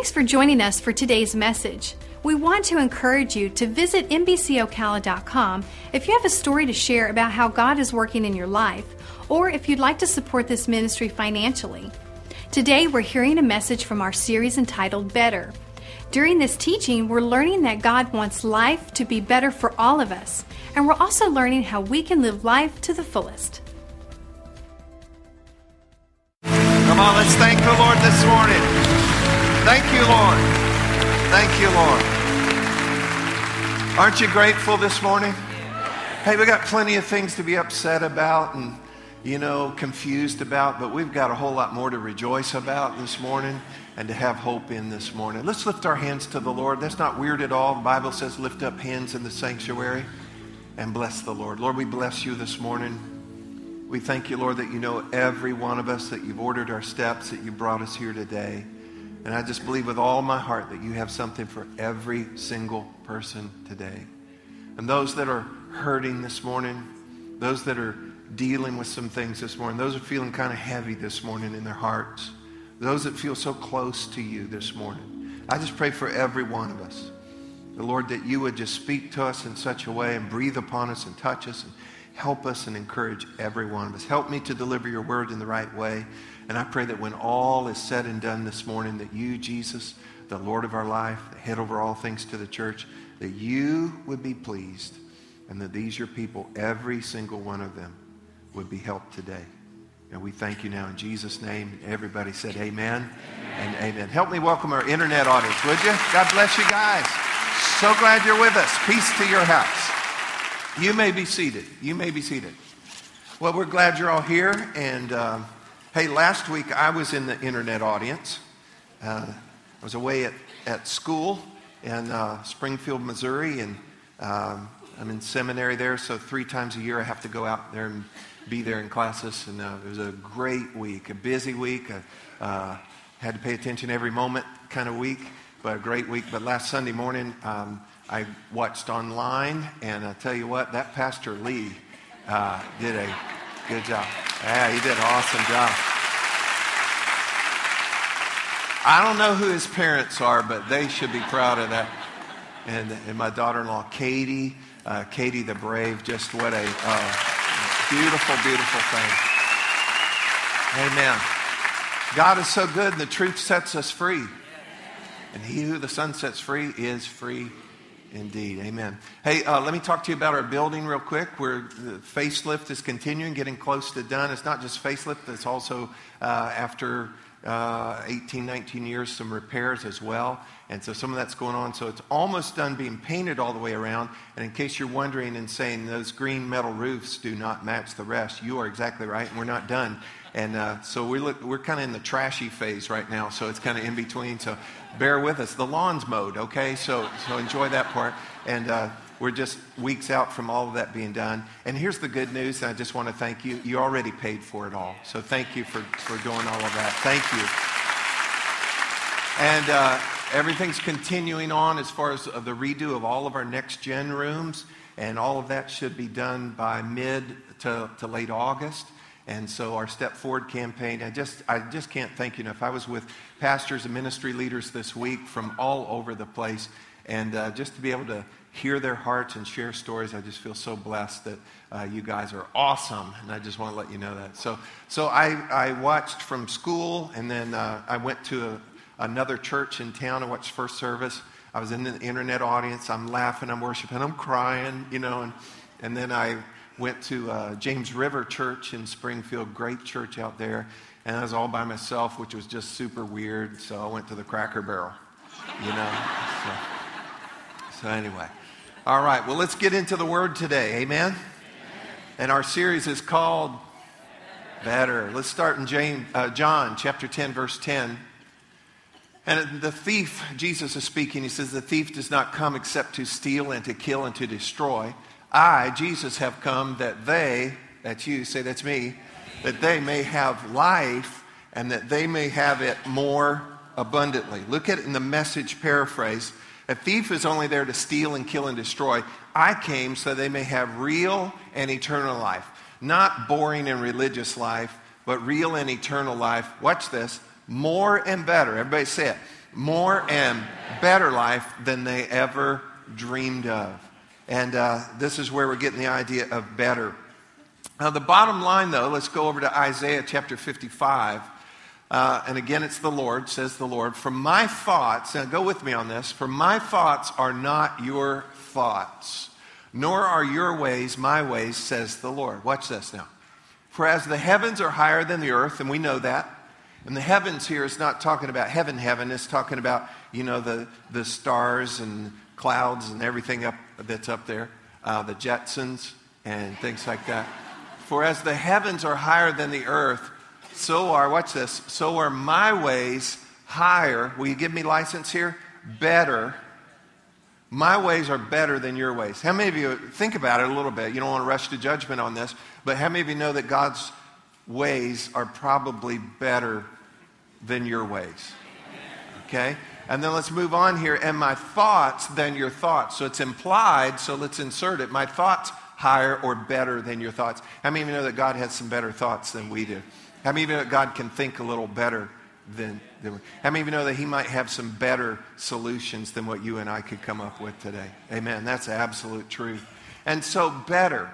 Thanks for joining us for today's message. We want to encourage you to visit NBCOcala.com if you have a story to share about how God is working in your life, or if you'd like to support this ministry financially. Today, we're hearing a message from our series entitled Better. During this teaching, we're learning that God wants life to be better for all of us, and we're also learning how we can live life to the fullest. Come on, let's thank the Lord this morning. Thank you, Lord. Thank you, Lord. Aren't you grateful this morning? Hey, we got plenty of things to be upset about and, you know, confused about, but we've got a whole lot more to rejoice about this morning and to have hope in this morning. Let's lift our hands to the Lord. That's not weird at all. The Bible says lift up hands in the sanctuary and bless the Lord. Lord, we bless you this morning. We thank you, Lord, that you know every one of us, that you've ordered our steps, that you brought us here today. And I just believe with all my heart that you have something for every single person today. And those that are hurting this morning, those that are dealing with some things this morning, those are feeling kind of heavy this morning in their hearts, those that feel so close to you this morning. I just pray for every one of us. The Lord, that you would just speak to us in such a way and breathe upon us and touch us and help us and encourage every one of us. Help me to deliver your word in the right way. And I pray that when all is said and done this morning, that you, Jesus, the Lord of our life, the head over all things to the church, that you would be pleased and that these, your people, every single one of them, would be helped today. And we thank you now in Jesus' name. Everybody said amen, amen. and amen. Help me welcome our internet audience, would you? God bless you guys. So glad you're with us. Peace to your house. You may be seated. You may be seated. Well, we're glad you're all here. And uh, hey, last week I was in the internet audience. Uh, I was away at, at school in uh, Springfield, Missouri, and um, I'm in seminary there. So three times a year I have to go out there and be there in classes. And uh, it was a great week, a busy week. I uh, had to pay attention every moment kind of week but a great week. But last Sunday morning, um, I watched online, and I tell you what, that Pastor Lee uh, did a good job. Yeah, he did an awesome job. I don't know who his parents are, but they should be proud of that. And, and my daughter-in-law, Katie, uh, Katie the Brave, just what a uh, beautiful, beautiful thing. Amen. God is so good, and the truth sets us free. And he who the Son sets free is free indeed. Amen. Hey, uh, let me talk to you about our building real quick. Where the facelift is continuing, getting close to done. It's not just facelift, it's also uh, after uh, 18, 19 years, some repairs as well. And so some of that's going on. So it's almost done being painted all the way around. And in case you're wondering and saying those green metal roofs do not match the rest, you are exactly right. And we're not done. And uh, so we look, we're kind of in the trashy phase right now. So it's kind of in between. So bear with us. The lawn's mowed, okay? So, so enjoy that part. And uh, we're just weeks out from all of that being done. And here's the good news. I just want to thank you. You already paid for it all. So thank you for, for doing all of that. Thank you. And uh, everything's continuing on as far as the redo of all of our next gen rooms. And all of that should be done by mid to, to late August. And so our Step Forward campaign, I just, I just can't thank you enough. I was with pastors and ministry leaders this week from all over the place. And uh, just to be able to hear their hearts and share stories, I just feel so blessed that uh, you guys are awesome. And I just want to let you know that. So, so I, I watched from school, and then uh, I went to a, another church in town and watched first service. I was in the internet audience. I'm laughing, I'm worshiping, I'm crying, you know. And, and then I went to uh, James River Church in Springfield, great church out there. And I was all by myself, which was just super weird. So I went to the Cracker Barrel, you know. So, so anyway, all right. Well, let's get into the Word today. Amen. And our series is called Better. Let's start in James, uh, John chapter 10, verse 10. And the thief, Jesus is speaking, he says, The thief does not come except to steal and to kill and to destroy. I, Jesus, have come that they, that's you, say that's me, that they may have life and that they may have it more abundantly. Look at it in the message paraphrase. A thief is only there to steal and kill and destroy. I came so they may have real and eternal life. Not boring and religious life, but real and eternal life. Watch this. More and better. Everybody say it. more and better life than they ever dreamed of. And uh, this is where we're getting the idea of better. Now, the bottom line, though, let's go over to Isaiah chapter 55. Uh, and again, it's the Lord, says the Lord. For my thoughts, now go with me on this, for my thoughts are not your thoughts, nor are your ways my ways, says the Lord. Watch this now. For as the heavens are higher than the earth, and we know that, and the heavens here is not talking about heaven, heaven. It's talking about, you know, the, the stars and clouds and everything up, that's up there, uh, the Jetsons and things like that. For as the heavens are higher than the earth, so are, watch this, so are my ways higher. Will you give me license here? Better. My ways are better than your ways. How many of you think about it a little bit? You don't want to rush to judgment on this, but how many of you know that God's ways are probably better than your ways. Okay? And then let's move on here. And my thoughts than your thoughts. So it's implied, so let's insert it. My thoughts higher or better than your thoughts. How many of you know that God has some better thoughts than we do? How many of you know that God can think a little better than, than we? How many of you know that He might have some better solutions than what you and I could come up with today? Amen. That's absolute truth. And so better.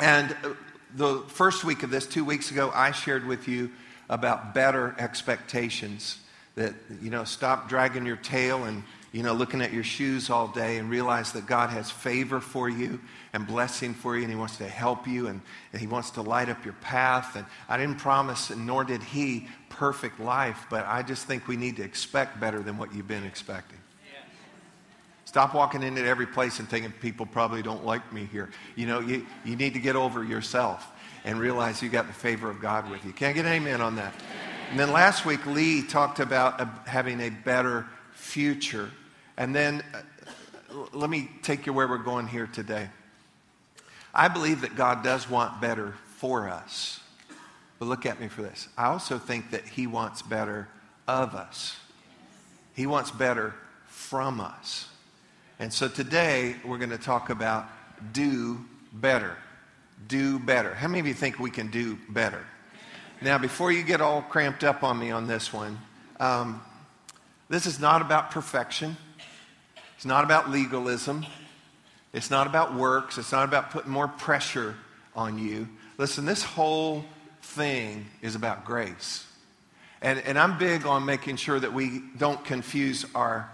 And uh, the first week of this, two weeks ago, I shared with you about better expectations. That, you know, stop dragging your tail and, you know, looking at your shoes all day and realize that God has favor for you and blessing for you and He wants to help you and, and He wants to light up your path. And I didn't promise, nor did He, perfect life, but I just think we need to expect better than what you've been expecting. Stop walking into every place and thinking people probably don't like me here. You know, you, you need to get over yourself and realize you got the favor of God with you. Can't get an amen on that? And then last week, Lee talked about having a better future. And then uh, let me take you where we're going here today. I believe that God does want better for us. But look at me for this. I also think that He wants better of us, He wants better from us. And so today we're going to talk about do better. Do better. How many of you think we can do better? Now, before you get all cramped up on me on this one, um, this is not about perfection. It's not about legalism. It's not about works. It's not about putting more pressure on you. Listen, this whole thing is about grace. And, and I'm big on making sure that we don't confuse our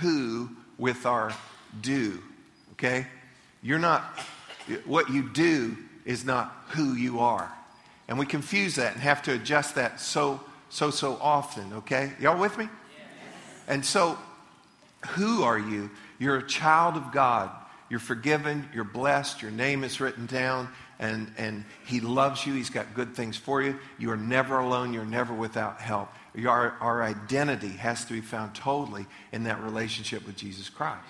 who with our do. Okay? You're not, what you do is not who you are. And we confuse that and have to adjust that so, so, so often. Okay? Y'all with me? Yes. And so, who are you? You're a child of God. You're forgiven. You're blessed. Your name is written down. And, and He loves you. He's got good things for you. You are never alone. You're never without help. Our, our identity has to be found totally in that relationship with Jesus Christ.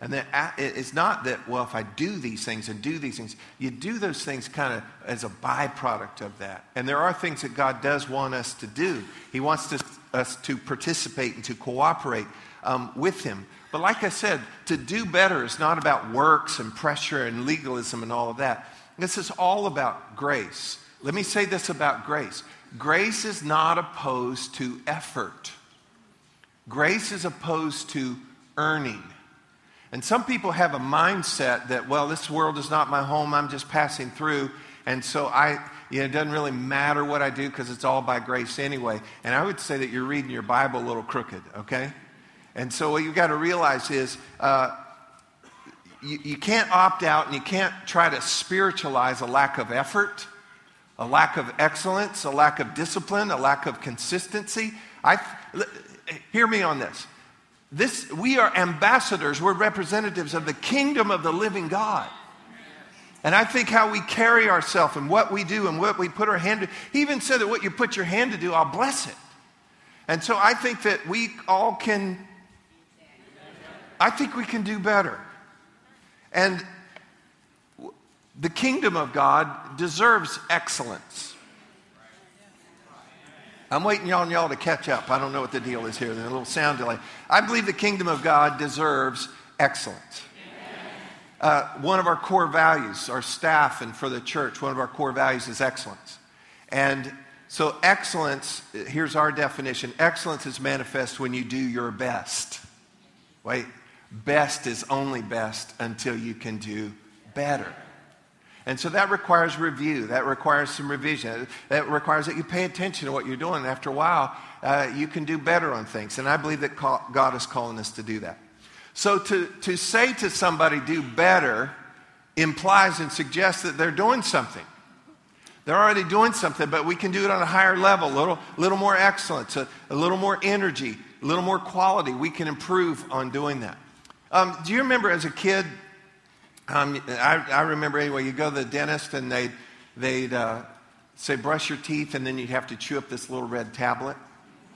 And then it's not that, well, if I do these things and do these things, you do those things kind of as a byproduct of that. And there are things that God does want us to do. He wants to, us to participate and to cooperate um, with Him. But like I said, to do better is not about works and pressure and legalism and all of that. This is all about grace. Let me say this about grace grace is not opposed to effort, grace is opposed to earning. And some people have a mindset that, well, this world is not my home, I'm just passing through. And so I, you know, it doesn't really matter what I do because it's all by grace anyway. And I would say that you're reading your Bible a little crooked, okay? And so what you've got to realize is uh, you, you can't opt out and you can't try to spiritualize a lack of effort, a lack of excellence, a lack of discipline, a lack of consistency. I, hear me on this. This, we are ambassadors, we're representatives of the kingdom of the living God. And I think how we carry ourselves and what we do and what we put our hand to, he even said that what you put your hand to do, I'll bless it. And so I think that we all can, I think we can do better. And the kingdom of God deserves excellence. I'm waiting on y'all to catch up. I don't know what the deal is here. There's a little sound delay. I believe the kingdom of God deserves excellence. Uh, one of our core values, our staff and for the church, one of our core values is excellence. And So, excellence, here's our definition excellence is manifest when you do your best. Wait, best is only best until you can do better. And so that requires review. That requires some revision. That requires that you pay attention to what you're doing. After a while, uh, you can do better on things. And I believe that call, God is calling us to do that. So to, to say to somebody, do better, implies and suggests that they're doing something. They're already doing something, but we can do it on a higher level, a little, little more excellence, a, a little more energy, a little more quality. We can improve on doing that. Um, do you remember as a kid? Um, I, I, remember anyway, you go to the dentist and they'd, they'd uh, say, brush your teeth, and then you'd have to chew up this little red tablet.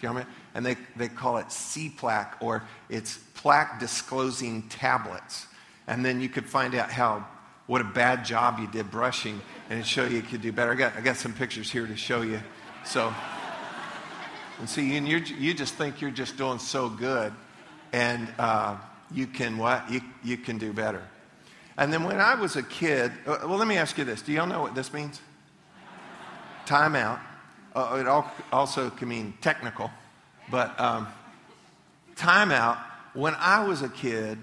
Do you know what I mean? And they, they call it C-plaque, or it's plaque disclosing tablets. And then you could find out how what a bad job you did brushing and show you you could do better. I got, I got some pictures here to show you. So, and see, and you you just think you're just doing so good, and uh, you can what? You, you can do better. And then when I was a kid, uh, well, let me ask you this. Do y'all know what this means? Time out. Uh, it also can mean technical, but um, time out. When I was a kid,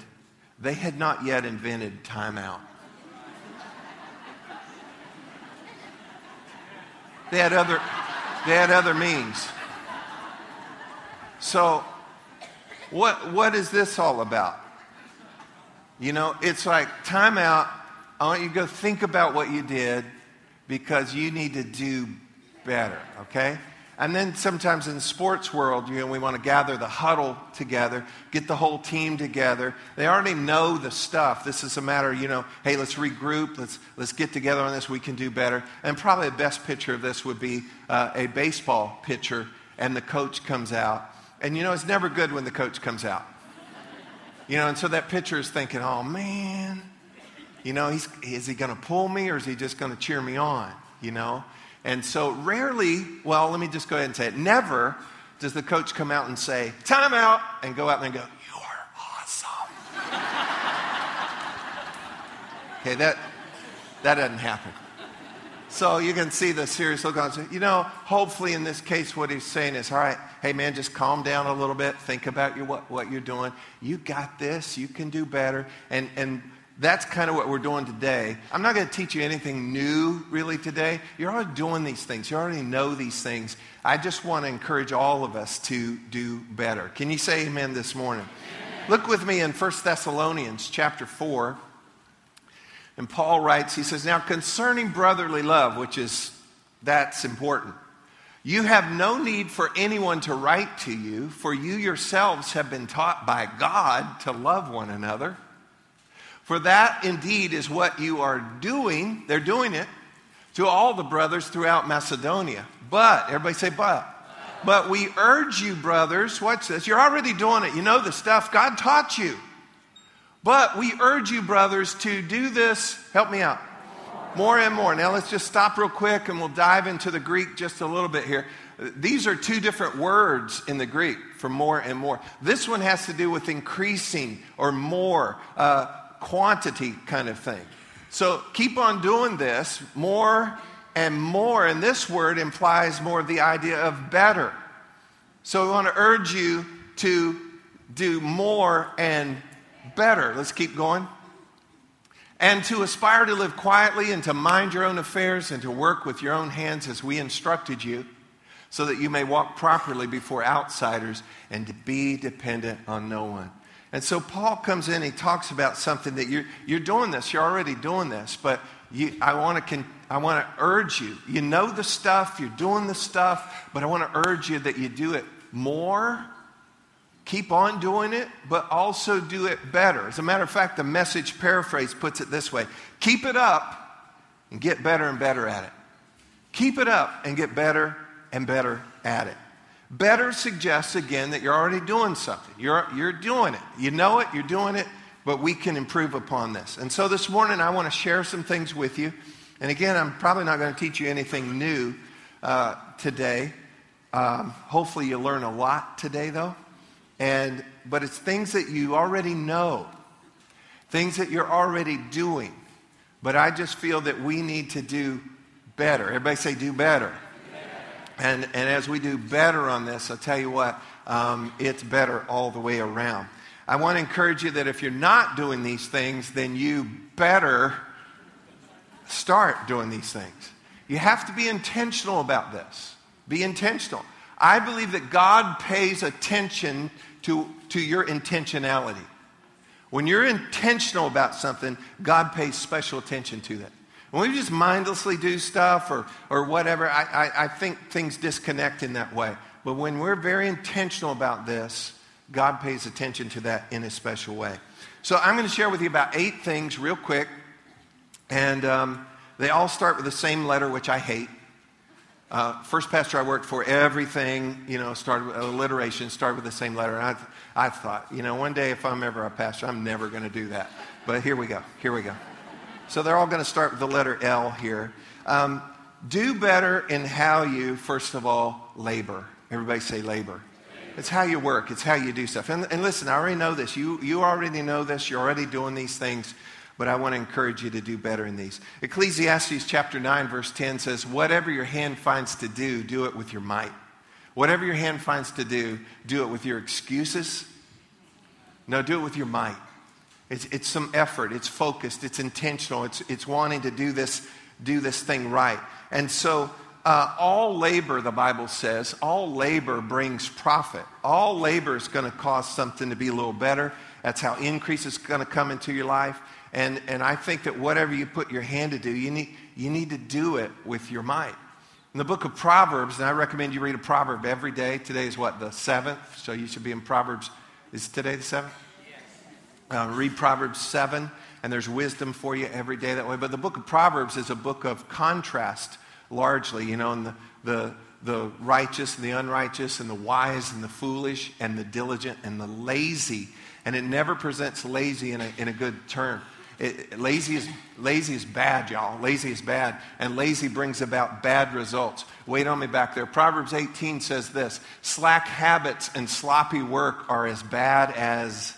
they had not yet invented timeout. They had other, they had other means. So, what, what is this all about? You know, it's like time out. I want you to go think about what you did because you need to do better, okay? And then sometimes in the sports world, you know, we want to gather the huddle together, get the whole team together. They already know the stuff. This is a matter, you know, hey, let's regroup, let's, let's get together on this, we can do better. And probably the best picture of this would be uh, a baseball pitcher, and the coach comes out. And you know, it's never good when the coach comes out. You know, and so that pitcher is thinking, oh man, you know, he's, is he going to pull me or is he just going to cheer me on? You know? And so rarely, well, let me just go ahead and say it. Never does the coach come out and say, time out, and go out and go, you're awesome. okay, that, that doesn't happen. So you can see the serious look on his You know, hopefully in this case, what he's saying is, all right, hey man, just calm down a little bit. Think about your, what, what you're doing. You got this. You can do better. And, and that's kind of what we're doing today. I'm not going to teach you anything new really today. You're already doing these things. You already know these things. I just want to encourage all of us to do better. Can you say amen this morning? Amen. Look with me in 1 Thessalonians chapter 4. And Paul writes, he says, Now concerning brotherly love, which is, that's important. You have no need for anyone to write to you, for you yourselves have been taught by God to love one another. For that indeed is what you are doing. They're doing it to all the brothers throughout Macedonia. But, everybody say, but. But we urge you, brothers, watch this. You're already doing it. You know the stuff God taught you. But we urge you, brothers, to do this. Help me out. More and more. Now let's just stop real quick and we'll dive into the Greek just a little bit here. These are two different words in the Greek for more and more. This one has to do with increasing or more. Uh, quantity kind of thing. So keep on doing this more and more. And this word implies more of the idea of better. So we want to urge you to do more and better. Let's keep going. And to aspire to live quietly and to mind your own affairs and to work with your own hands as we instructed you, so that you may walk properly before outsiders and to be dependent on no one. And so Paul comes in, he talks about something that you're, you're doing this, you're already doing this, but you, I want to I want to urge you. You know the stuff, you're doing the stuff, but I want to urge you that you do it more. Keep on doing it, but also do it better. As a matter of fact, the message paraphrase puts it this way keep it up and get better and better at it. Keep it up and get better and better at it. Better suggests again that you're already doing something. You're, you're doing it. You know it, you're doing it, but we can improve upon this. And so this morning I want to share some things with you. And again, I'm probably not going to teach you anything new uh, today. Um, hopefully you learn a lot today though. And, but it's things that you already know, things that you're already doing. But I just feel that we need to do better. Everybody say, do better. And, and as we do better on this, I'll tell you what, um, it's better all the way around. I want to encourage you that if you're not doing these things, then you better start doing these things. You have to be intentional about this. Be intentional. I believe that God pays attention to, to your intentionality. When you're intentional about something, God pays special attention to that. When we just mindlessly do stuff or, or whatever, I, I, I think things disconnect in that way. But when we're very intentional about this, God pays attention to that in a special way. So I'm going to share with you about eight things real quick. And um, they all start with the same letter, which I hate. Uh, first pastor I worked for, everything, you know, started with alliteration, started with the same letter. And I, I thought, you know, one day if I'm ever a pastor, I'm never going to do that. But here we go. Here we go. So they're all going to start with the letter L here. Um, do better in how you, first of all, labor. Everybody say labor. It's how you work. It's how you do stuff. And, and listen, I already know this. You, you already know this. You're already doing these things but I want to encourage you to do better in these. Ecclesiastes chapter 9, verse 10 says, Whatever your hand finds to do, do it with your might. Whatever your hand finds to do, do it with your excuses. No, do it with your might. It's, it's some effort, it's focused, it's intentional, it's, it's wanting to do this, do this thing right. And so, uh, all labor, the Bible says, all labor brings profit. All labor is going to cause something to be a little better. That's how increase is going to come into your life. And, and I think that whatever you put your hand to do, you need, you need to do it with your might. In the book of Proverbs, and I recommend you read a proverb every day. Today is what, the seventh? So you should be in Proverbs. Is today the seventh? Uh, read Proverbs 7, and there's wisdom for you every day that way. But the book of Proverbs is a book of contrast largely, you know, and the, the, the righteous and the unrighteous, and the wise and the foolish, and the diligent and the lazy. And it never presents lazy in a, in a good term. It, lazy, is, lazy is bad, y'all. Lazy is bad. And lazy brings about bad results. Wait on me back there. Proverbs 18 says this Slack habits and sloppy work are as bad as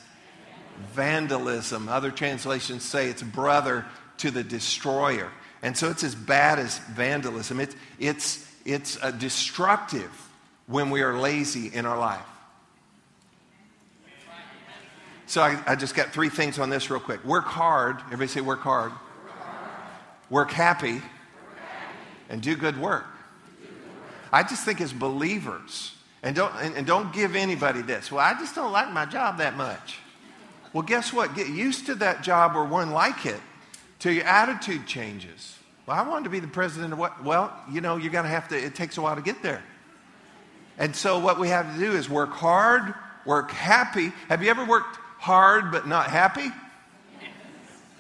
vandalism. Other translations say it's brother to the destroyer. And so it's as bad as vandalism. It, it's, it's uh, destructive when we are lazy in our life. So I, I, just got three things on this real quick. Work hard. Everybody say work hard. Work, happy. And do good work. I just think as believers, and don't, and, and don't give anybody this. Well, I just don't like my job that much. Well, guess what? Get used to that job or one like it till your attitude changes. Well, I wanted to be the president of what? Well, you know, you're going to have to, it takes a while to get there. And so what we have to do is work hard, work happy. Have you ever worked hard but not happy?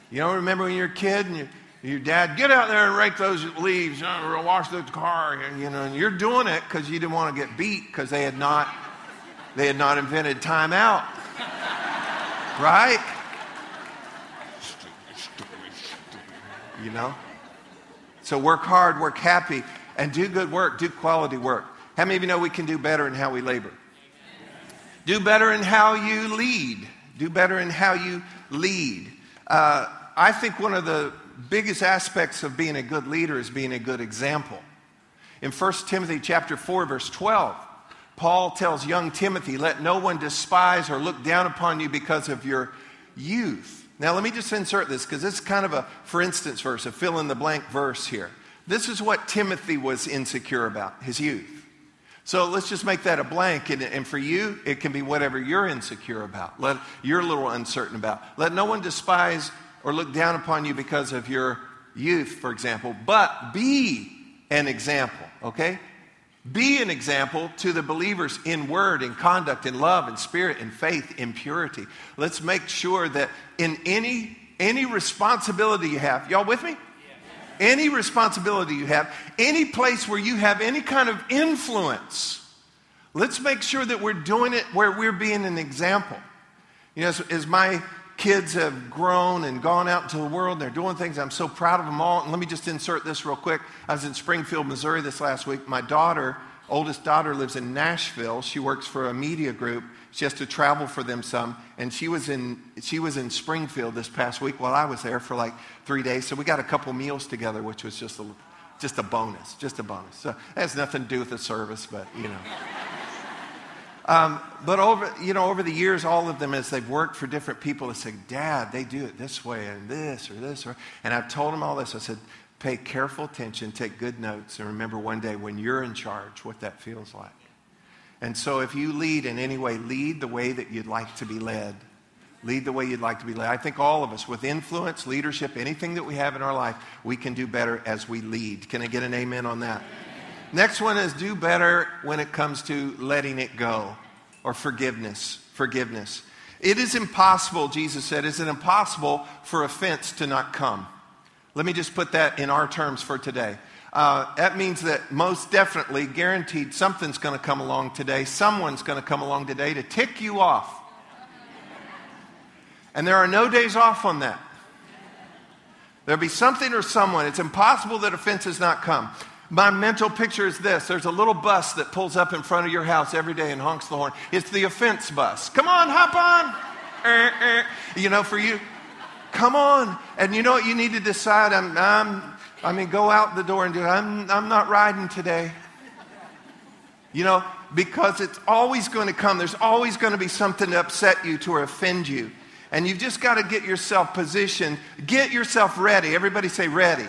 You don't remember when you're a kid and you, your dad, get out there and rake those leaves, uh, you know, wash the car, and, you know, and you're doing it because you didn't want to get beat because they had not, they had not invented timeout, right? You know. So work hard, work happy, and do good work, do quality work. How many of you know we can do better in how we labor? Do better in how you lead. Do better in how you lead. Uh, I think one of the biggest aspects of being a good leader is being a good example. In 1 Timothy chapter 4 verse 12, Paul tells young Timothy, "Let no one despise or look down upon you because of your youth." Now, let me just insert this because it's kind of a for instance verse, a fill in the blank verse here. This is what Timothy was insecure about, his youth. So let's just make that a blank. And, and, for you, it can be whatever you're insecure about, let, you're a little uncertain about. Let no one despise or look down upon you because of your youth, for example, but be an example, okay? Be an example to the believers in word, in conduct, in love, in spirit, in faith, in purity. Let's make sure that in any any responsibility you have, y'all with me? Any responsibility you have, any place where you have any kind of influence, let's make sure that we're doing it where we're being an example. You know, as, as my kids have grown and gone out into the world and they're doing things, I'm so proud of them all. And let me just insert this real quick. I was in Springfield, Missouri this last week. My daughter, oldest daughter, lives in Nashville. She works for a media group she has to travel for them some. And she was in, she was in Springfield this past week while I was there for like three days. So we got a couple meals together, which was just a Just a bonus, just a bonus. So it has nothing to do with the service, but you know. Um, but over, you know, over the years, all of them, as they've worked for different people, have said, Dad, they do it this way and this or this. Or, and I've told them all this. I said, pay careful attention, take good notes, and remember one day when you're in charge what that feels like. And so if you lead in any way, lead the way that you'd like to be led. Lead the way you'd like to be led. I think all of us, with influence, leadership, anything that we have in our life, we can do better as we lead. Can I get an amen on that? Next one is do better when it comes to letting it go or forgiveness. Forgiveness. It is impossible, Jesus said, is it impossible for offense to not come? Let me just put that in our terms for today. Uh, that means that most definitely, guaranteed, something's going to come along today. Someone's going to come along today to tick you off. And there are no days off on that. There'll be something or someone. It's impossible that offenses not come. My mental picture is this there's a little bus that pulls up in front of your house every day and honks the horn. It's the offense bus. Come on, hop on. Er, er. You know, for you, come on. And you know what you need to decide? I'm, I'm, I mean, go out the door and do it. I'm, I'm not riding today. You know, because it's always going to come. There's always going to be something to upset you, to offend you. And you've just got to get yourself positioned. Get yourself ready. Everybody say ready.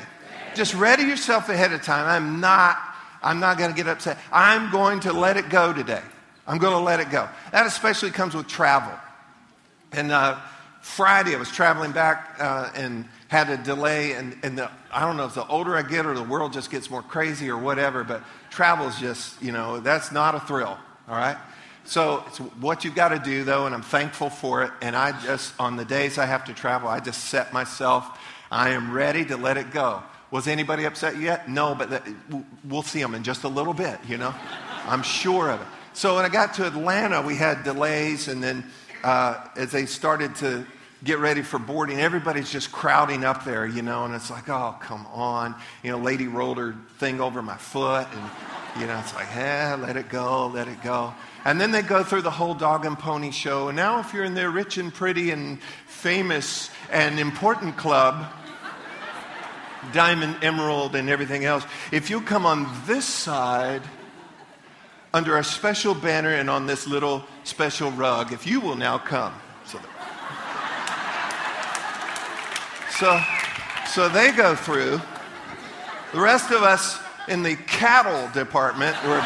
Just ready yourself ahead of time. I'm not, I'm not going to get upset. I'm going to let it go today. I'm going to let it go. That especially comes with travel. And uh, Friday, I was traveling back uh, and had a delay. And, and the, I don't know if the older I get or the world just gets more crazy or whatever, but travel is just, you know, that's not a thrill, all right? So it's what you've got to do, though, and I'm thankful for it. And I just, on the days I have to travel, I just set myself, I am ready to let it go. Was anybody upset yet? No, but that, we'll see them in just a little bit, you know? I'm sure of it. So when I got to Atlanta, we had delays, and then uh, as they started to get ready for boarding, everybody's just crowding up there, you know, and it's like, oh, come on. You know, lady rolled her thing over my foot, and, you know, it's like, eh, let it go, let it go. And then they go through the whole dog and pony show. And now, if you're in their rich and pretty and famous and important club, diamond, emerald, and everything else. If you come on this side under a special banner and on this little special rug, if you will now come. So, so, they go through. The rest of us in the cattle department were.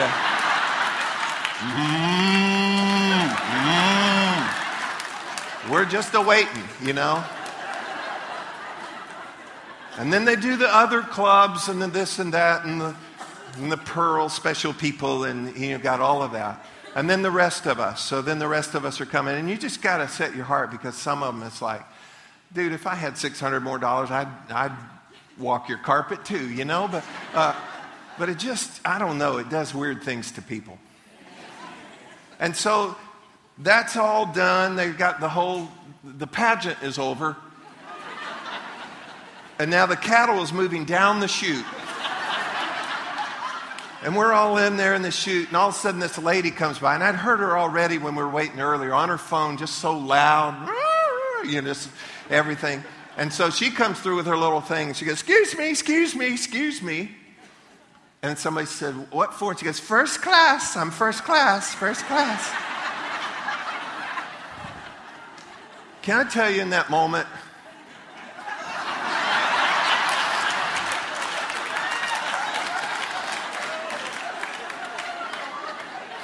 Mm, mm, we're just awaiting, you know. And then they do the other clubs and the this and that and the, and the Pearl special people and you know, got all of that. And then the rest of us. So then the rest of us are coming. And you just got to set your heart because some of them it's like, dude, if I had 600 more dollars, I'd, I'd walk your carpet too, you know? But, uh, but it just, I don't know, it does weird things to people. And so that's all done. They've got the whole, the pageant is over. And now the cattle is moving down the chute. And we're all in there in the chute, and all of a sudden this lady comes by, and I'd heard her already when we were waiting earlier on her phone, just so loud, you know, just everything. And so she comes through with her little thing, she goes, Excuse me, excuse me, excuse me. And somebody said, What for? And she goes, First class, I'm first class, first class. Can I tell you in that moment,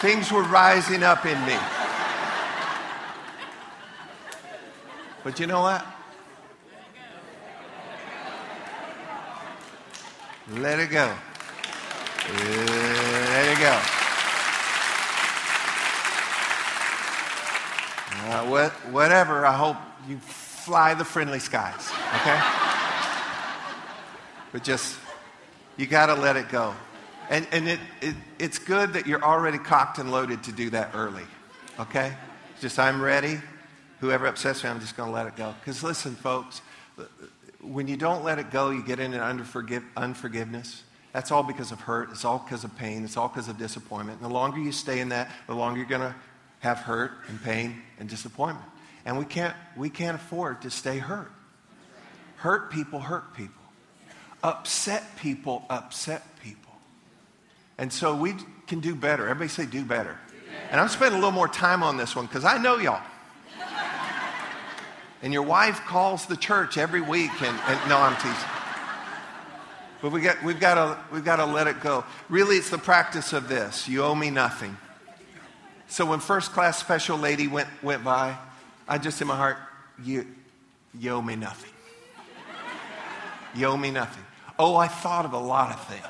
Things were rising up in me. But you know what? Let it go. Let it go. Uh, what, whatever, I hope you fly the friendly skies, okay? but just, you got to let it go. And, and it, it, it's good that you're already cocked and loaded to do that early. Okay? Just, I'm ready. Whoever upsets me, I'm just going to let it go. Because listen, folks, when you don't let it go, you get into unforgive, unforgiveness. That's all because of hurt. It's all because of pain. It's all because of disappointment. And the longer you stay in that, the longer you're going to have hurt and pain and disappointment. And we can't, we can't afford to stay hurt. Hurt people hurt people. Upset people upset people. And so we can do better. Everybody say, do better. And I'm spending a little more time on this one because I know y'all. And your wife calls the church every week, and, and no, I'm teasing. But we got, we've got to we've got to let it go. Really, it's the practice of this. You owe me nothing. So when first class special lady went went by, I just in my heart, you, you owe me nothing. You owe me nothing. Oh, I thought of a lot of things.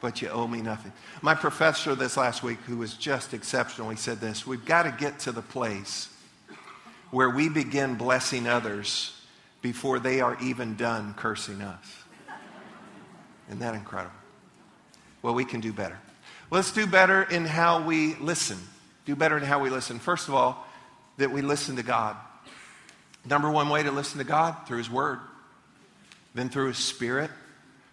but you owe me nothing. My professor this last week, who was just exceptional, he said this We've got to get to the place where we begin blessing others before they are even done cursing us. Isn't that incredible? Well, we can do better. Let's do better in how we listen. Do better in how we listen. First of all, that we listen to God. Number one way to listen to God through His Word, then through His Spirit,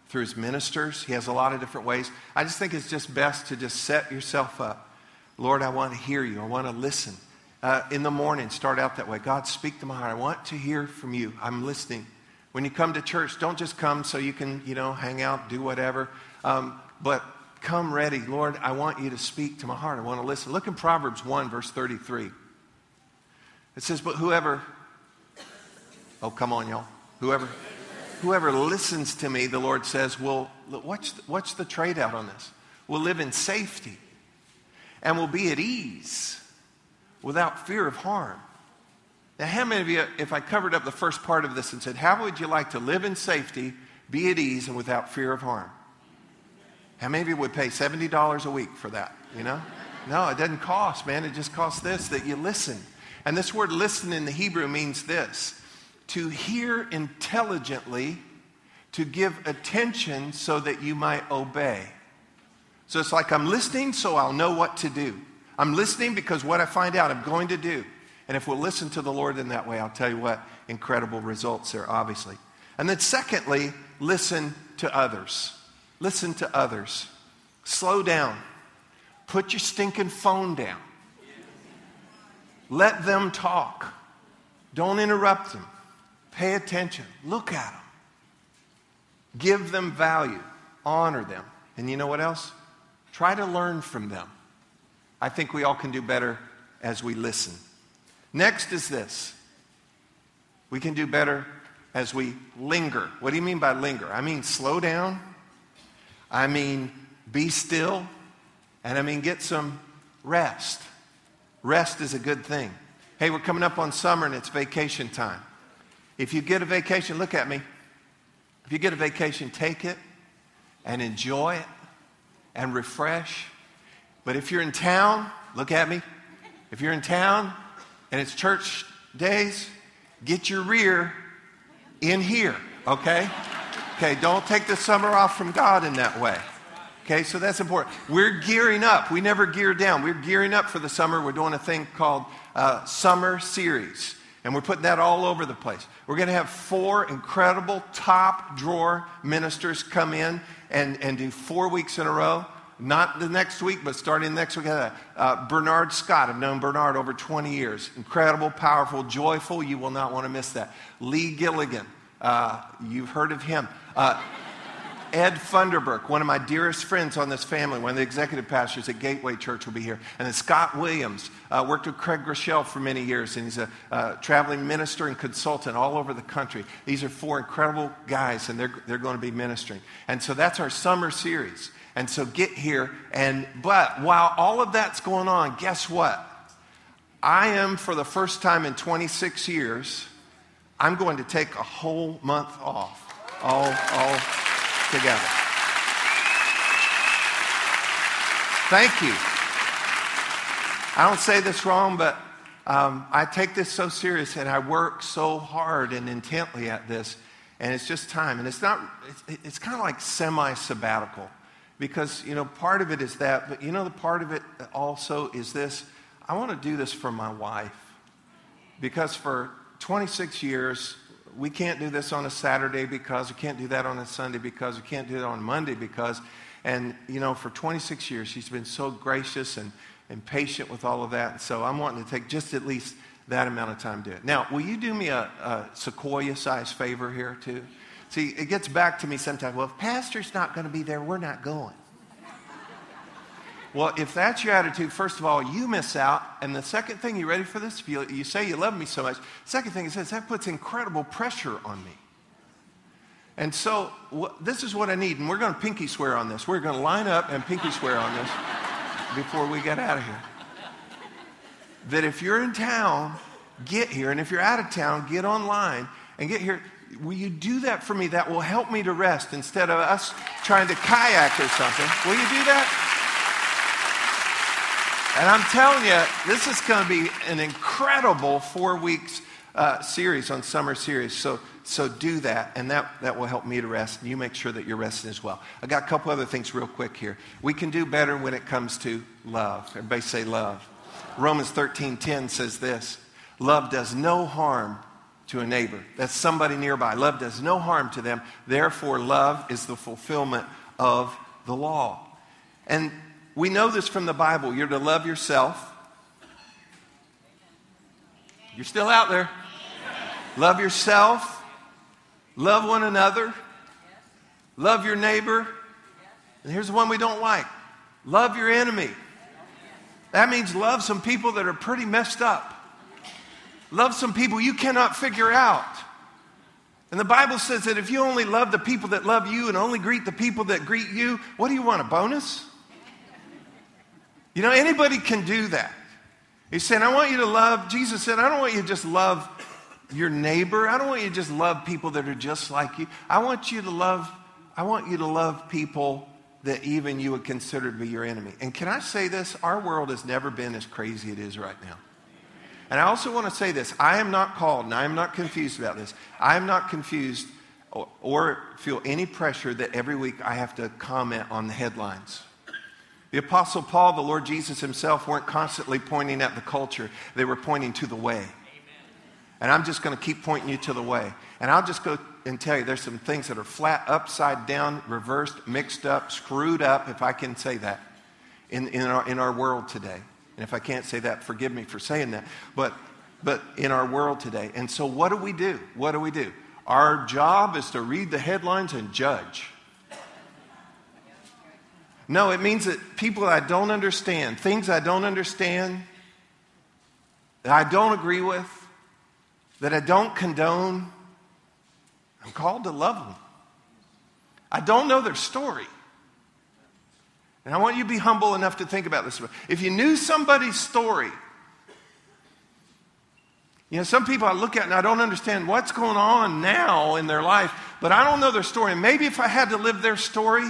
through His ministers. He has a lot of different ways. I just think it's just best to just set yourself up. Lord, I want to hear you. I want to listen. Uh, in the morning, start out that way. God, speak to my heart. I want to hear from you. I'm listening. When you come to church, don't just come so you can, you know, hang out, do whatever. Um, but come ready. Lord, I want you to speak to my heart. I want to listen. Look in Proverbs 1, verse 33. It says, But whoever Oh, come on, y'all. Whoever, whoever listens to me, the Lord says, will, what's, what's the trade out on this? Will live in safety and will be at ease without fear of harm. Now, how many of you, if I covered up the first part of this and said, How would you like to live in safety, be at ease, and without fear of harm? How many of you would pay $70 a week for that? You know? No, it doesn't cost, man. It just costs this that you listen. And this word listen in the Hebrew means this to hear intelligently, to give attention so that you might obey. So it's like I'm listening so I'll know what to do. I'm listening because what I find out I'm going to do. And if we'll listen to the Lord in that way, I'll tell you what, incredible results there, obviously. And then, secondly, listen to others. Listen to others. Slow down. Put your stinking phone down. Let them talk. Don't interrupt them. Pay attention. Look at them. Give them value. Honor them. And you know what else? Try to learn from them. I think we all can do better as we listen. Next is this we can do better as we linger. What do you mean by linger? I mean slow down, I mean be still, and I mean get some rest. Rest is a good thing. Hey, we're coming up on summer and it's vacation time. If you get a vacation, look at me. If you get a vacation, take it and enjoy it and refresh. But if you're in town, look at me. If you're in town and it's church days, get your rear in here, okay? Okay, don't take the summer off from God in that way. Okay, so that's important. We're gearing up. We never gear down. We're gearing up for the summer. We're doing a thing called uh, Summer Series. And we're putting that all over the place. We're going to have four incredible top drawer ministers come in and, and do four weeks in a row. Not the next week, but starting next week. Uh, Bernard Scott. I've known Bernard over 20 years. Incredible, powerful, joyful. You will not want to miss that. Lee Gilligan. Uh, you've heard of him. Uh, Ed Funderburk, one of my dearest friends on this family, one of the executive pastors at Gateway Church, will be here. And then Scott Williams uh, worked with Craig Groeschel for many years, and he's a uh, traveling minister and consultant all over the country. These are four incredible guys, and they're, they're going to be ministering. And so that's our summer series. And so get here. And but while all of that's going on, guess what? I am, for the first time in 26 years, I'm going to take a whole month off. All, all together. Thank you. I don't say this wrong, but um, I take this so serious and I work so hard and intently at this, and it's just time. And it's not, it's, it's kind of like semi sabbatical because, you know, part of it is that, but you know, the part of it also is this I want to do this for my wife because for 26 years, we can't do this on a Saturday because, we can't do that on a Sunday because, we can't do it on Monday because. And, you know, for 26 years, she's been so gracious and, and patient with all of that. And so I'm wanting to take just at least that amount of time to do it. Now, will you do me a, a sequoia sized favor here, too? See, it gets back to me sometimes. Well, if Pastor's not going to be there, we're not going. Well, if that's your attitude, first of all, you miss out. And the second thing, you ready for this? You, you say you love me so much. Second thing, it says that puts incredible pressure on me. And so this is what I need. And we're going to pinky swear on this. We're going to line up and pinky swear on this before we get out of here. That if you're in town, get here. And if you're out of town, get online and get here. Will you do that for me? That will help me to rest instead of us trying to kayak or something. Will you do that? And I'm telling you, this is going to be an incredible four weeks uh, series on summer series. So, so do that, and that, that will help me to rest. And you make sure that you're resting as well. I got a couple other things real quick here. We can do better when it comes to love. Everybody say love. Romans 13:10 says this: Love does no harm to a neighbor. That's somebody nearby. Love does no harm to them. Therefore, love is the fulfillment of the law. And we know this from the Bible. You're to love yourself. You're still out there. Love yourself. Love one another. Love your neighbor. And here's the one we don't like love your enemy. That means love some people that are pretty messed up. Love some people you cannot figure out. And the Bible says that if you only love the people that love you and only greet the people that greet you, what do you want? A bonus? You know, anybody can do that. He's saying, I want you to love, Jesus said, I don't want you to just love your neighbor. I don't want you to just love people that are just like you. I want you to love, I want you to love people that even you would consider to be your enemy. And can I say this? Our world has never been as crazy as it is right now. And I also want to say this I am not called, and I am not confused about this. I am not confused or, or feel any pressure that every week I have to comment on the headlines. The Apostle Paul, the Lord Jesus himself, weren't constantly pointing at the culture, they were pointing to the way. Amen. And I'm just going to keep pointing you to the way. And I'll just go and tell you there's some things that are flat, upside down, reversed, mixed up, screwed up, if I can say that, in, in, our, in our world today. And if I can't say that, forgive me for saying that. But, but in our world today. And so, what do we do? What do we do? Our job is to read the headlines and judge. No, it means that people I don't understand, things I don't understand, that I don't agree with, that I don't condone, I'm called to love them. I don't know their story. And I want you to be humble enough to think about this. If you knew somebody's story, you know, some people I look at and I don't understand what's going on now in their life, but I don't know their story. And maybe if I had to live their story,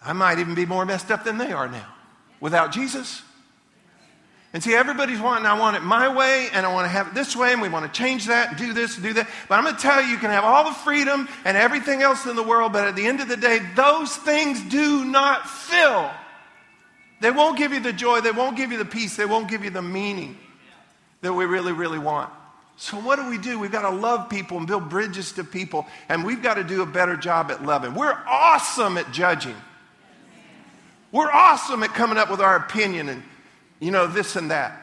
I might even be more messed up than they are now without Jesus. And see, everybody's wanting, I want it my way, and I want to have it this way, and we want to change that, and do this, and do that. But I'm going to tell you, you can have all the freedom and everything else in the world, but at the end of the day, those things do not fill. They won't give you the joy, they won't give you the peace, they won't give you the meaning that we really, really want. So, what do we do? We've got to love people and build bridges to people, and we've got to do a better job at loving. We're awesome at judging. We're awesome at coming up with our opinion and, you know, this and that.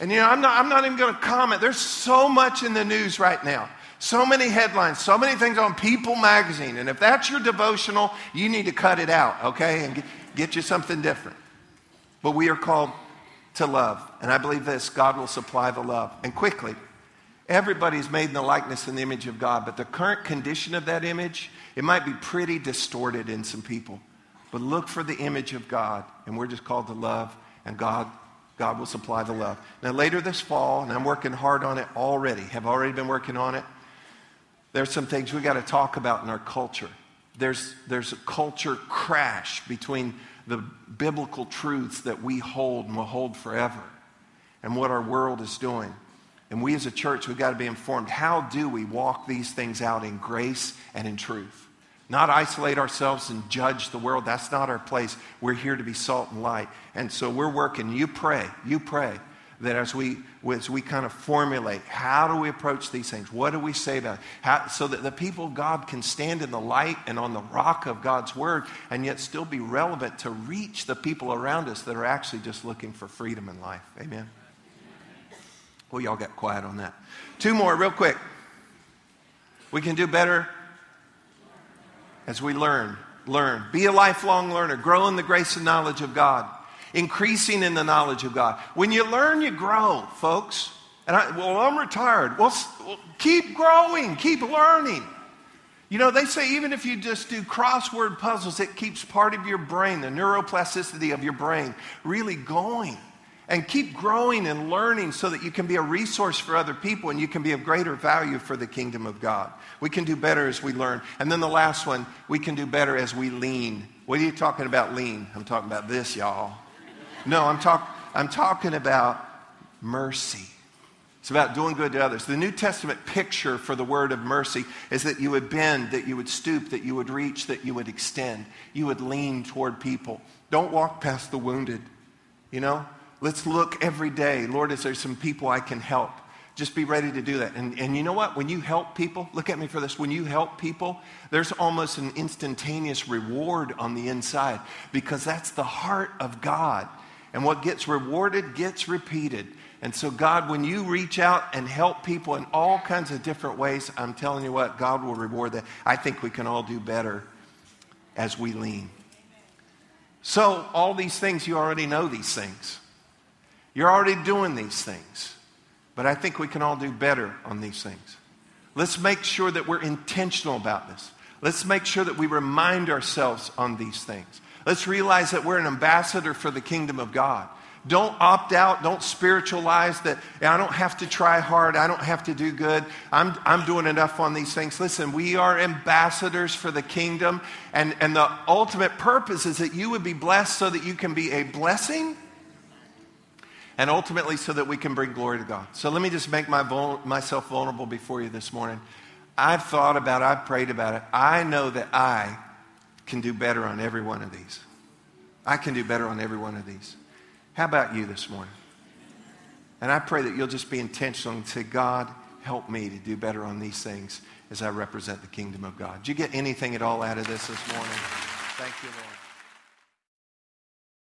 And, you know, I'm not, I'm not even going to comment. There's so much in the news right now. So many headlines, so many things on People magazine. And if that's your devotional, you need to cut it out, okay? And get, get you something different. But we are called to love. And I believe this God will supply the love. And quickly, everybody's made in the likeness and the image of God, but the current condition of that image, it might be pretty distorted in some people. But look for the image of God, and we're just called to love, and God, God will supply the love. Now, later this fall, and I'm working hard on it already, have already been working on it. There's some things we got to talk about in our culture. There's, there's a culture crash between the biblical truths that we hold and will hold forever and what our world is doing. And we as a church, we've got to be informed. How do we walk these things out in grace and in truth? Not isolate ourselves and judge the world. That's not our place. We're here to be salt and light. And so we're working. You pray. You pray that as we, as we kind of formulate, how do we approach these things? What do we say about it? How, so that the people of God can stand in the light and on the rock of God's word and yet still be relevant to reach the people around us that are actually just looking for freedom in life. Amen. Well, y'all got quiet on that. Two more, real quick. We can do better as we learn. Learn. Be a lifelong learner. Grow in the grace and knowledge of God. Increasing in the knowledge of God. When you learn, you grow, folks. And I, well, I'm retired. Well, keep growing, keep learning. You know, they say even if you just do crossword puzzles, it keeps part of your brain, the neuroplasticity of your brain, really going. And keep growing and learning so that you can be a resource for other people and you can be of greater value for the kingdom of God. We can do better as we learn. And then the last one, we can do better as we lean. What are you talking about, lean? I'm talking about this, y'all. No, I'm, talk, I'm talking about mercy. It's about doing good to others. The New Testament picture for the word of mercy is that you would bend, that you would stoop, that you would reach, that you would extend. You would lean toward people. Don't walk past the wounded. You know, let's look every day. Lord, is there some people I can help? Just be ready to do that. And, and you know what? When you help people, look at me for this. When you help people, there's almost an instantaneous reward on the inside because that's the heart of God. And what gets rewarded gets repeated. And so, God, when you reach out and help people in all kinds of different ways, I'm telling you what, God will reward that. I think we can all do better as we lean. So, all these things, you already know these things. You're already doing these things. But I think we can all do better on these things. Let's make sure that we're intentional about this. Let's make sure that we remind ourselves on these things. Let's realize that we're an ambassador for the kingdom of God. Don't opt out. Don't spiritualize that I don't have to try hard. I don't have to do good. I'm, I'm doing enough on these things. Listen, we are ambassadors for the kingdom. And, and the ultimate purpose is that you would be blessed so that you can be a blessing and ultimately so that we can bring glory to God. So let me just make my vul- myself vulnerable before you this morning. I've thought about it. I've prayed about it. I know that I can do better on every one of these. I can do better on every one of these. How about you this morning? And I pray that you'll just be intentional and say, God, help me to do better on these things as I represent the kingdom of God. Did you get anything at all out of this this morning? Thank you, Lord.